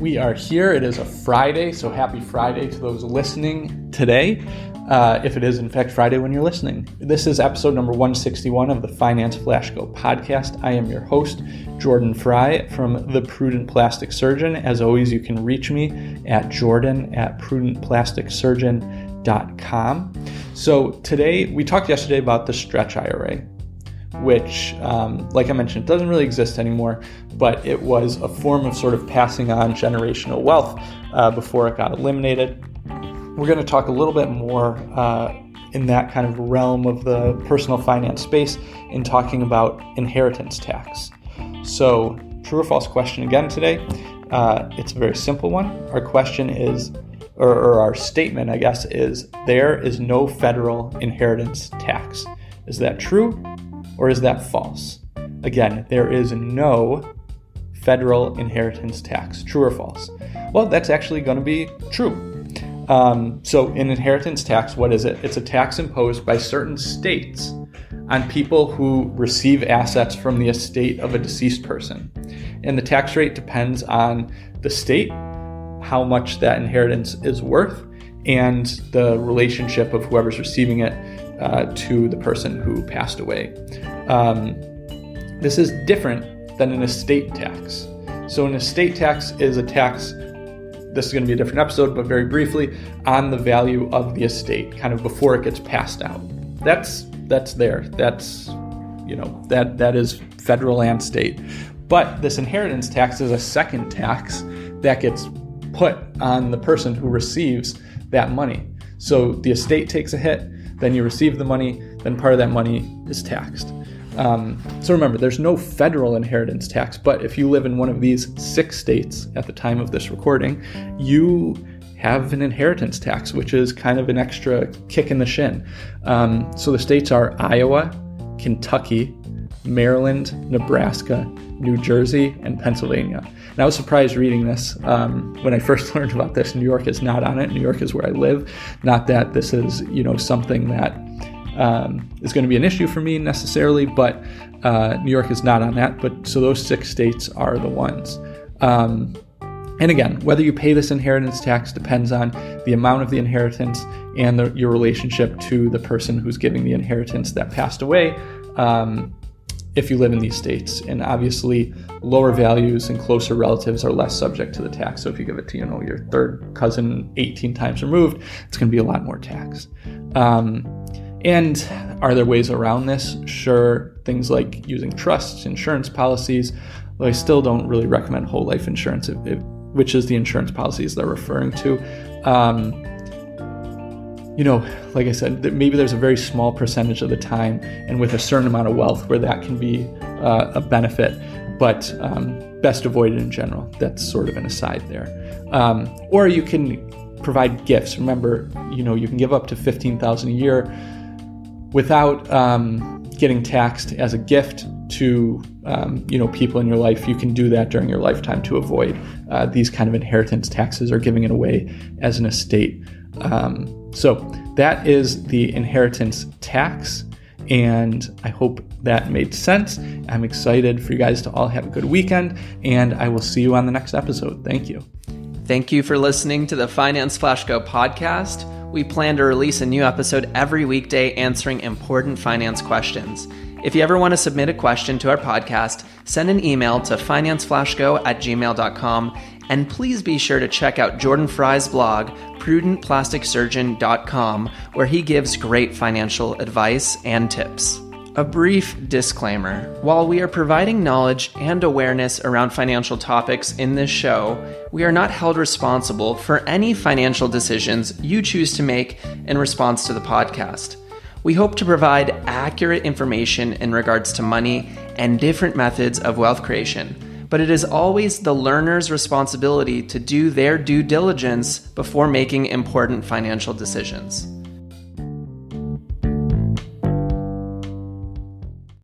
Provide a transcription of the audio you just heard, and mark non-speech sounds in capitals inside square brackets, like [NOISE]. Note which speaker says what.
Speaker 1: We are here. It is a Friday, so happy Friday to those listening today. Uh, if it is, in fact, Friday when you're listening. This is episode number 161 of the Finance Flash Go podcast. I am your host, Jordan Frey from The Prudent Plastic Surgeon. As always, you can reach me at jordan at prudentplasticsurgeon.com. So today, we talked yesterday about the stretch IRA which, um, like I mentioned, doesn't really exist anymore, but it was a form of sort of passing on generational wealth uh, before it got eliminated. We're going to talk a little bit more uh, in that kind of realm of the personal finance space in talking about inheritance tax. So, true or false question again today. Uh, it's a very simple one. Our question is, or, or our statement, I guess, is there is no federal inheritance tax. Is that true or is that false? Again, there is no federal inheritance tax. True or false? Well, that's actually going to be true. Um, so, an inheritance tax, what is it? It's a tax imposed by certain states on people who receive assets from the estate of a deceased person. And the tax rate depends on the state, how much that inheritance is worth, and the relationship of whoever's receiving it uh, to the person who passed away. Um, this is different than an estate tax. So, an estate tax is a tax, this is going to be a different episode, but very briefly, on the value of the estate, kind of before it gets passed out. That's that's there. That's you know that that is federal and state. But this inheritance tax is a second tax that gets put on the person who receives that money. So the estate takes a hit, then you receive the money, then part of that money is taxed. Um, so remember, there's no federal inheritance tax, but if you live in one of these six states at the time of this recording, you have an inheritance tax, which is kind of an extra kick in the shin. Um, so the states are Iowa, Kentucky, Maryland, Nebraska, New Jersey, and Pennsylvania. And I was surprised reading this um, when I first [LAUGHS] learned about this. New York is not on it. New York is where I live. Not that this is, you know, something that um, is going to be an issue for me necessarily, but uh, New York is not on that. But so those six states are the ones. Um, and again, whether you pay this inheritance tax depends on the amount of the inheritance and the, your relationship to the person who's giving the inheritance that passed away. Um, if you live in these states. And obviously, lower values and closer relatives are less subject to the tax. So if you give it to, you know, your third cousin 18 times removed, it's going to be a lot more tax. Um, and are there ways around this? Sure, things like using trusts, insurance policies, though I still don't really recommend whole life insurance, which is the insurance policies they're referring to. Um, you know, like I said, maybe there's a very small percentage of the time and with a certain amount of wealth where that can be uh, a benefit, but um, best avoided in general. That's sort of an aside there. Um, or you can provide gifts. Remember, you know, you can give up to 15000 a year without um, getting taxed as a gift to um, you know people in your life you can do that during your lifetime to avoid uh, these kind of inheritance taxes or giving it away as an estate um, so that is the inheritance tax. And I hope that made sense. I'm excited for you guys to all have a good weekend, and I will see you on the next episode. Thank you.
Speaker 2: Thank you for listening to the Finance Flash Go podcast. We plan to release a new episode every weekday answering important finance questions. If you ever want to submit a question to our podcast, send an email to financeflashgo at gmail.com and please be sure to check out Jordan Frey's blog, prudentplasticsurgeon.com, where he gives great financial advice and tips. A brief disclaimer while we are providing knowledge and awareness around financial topics in this show, we are not held responsible for any financial decisions you choose to make in response to the podcast. We hope to provide accurate information in regards to money and different methods of wealth creation but it is always the learner's responsibility to do their due diligence before making important financial decisions.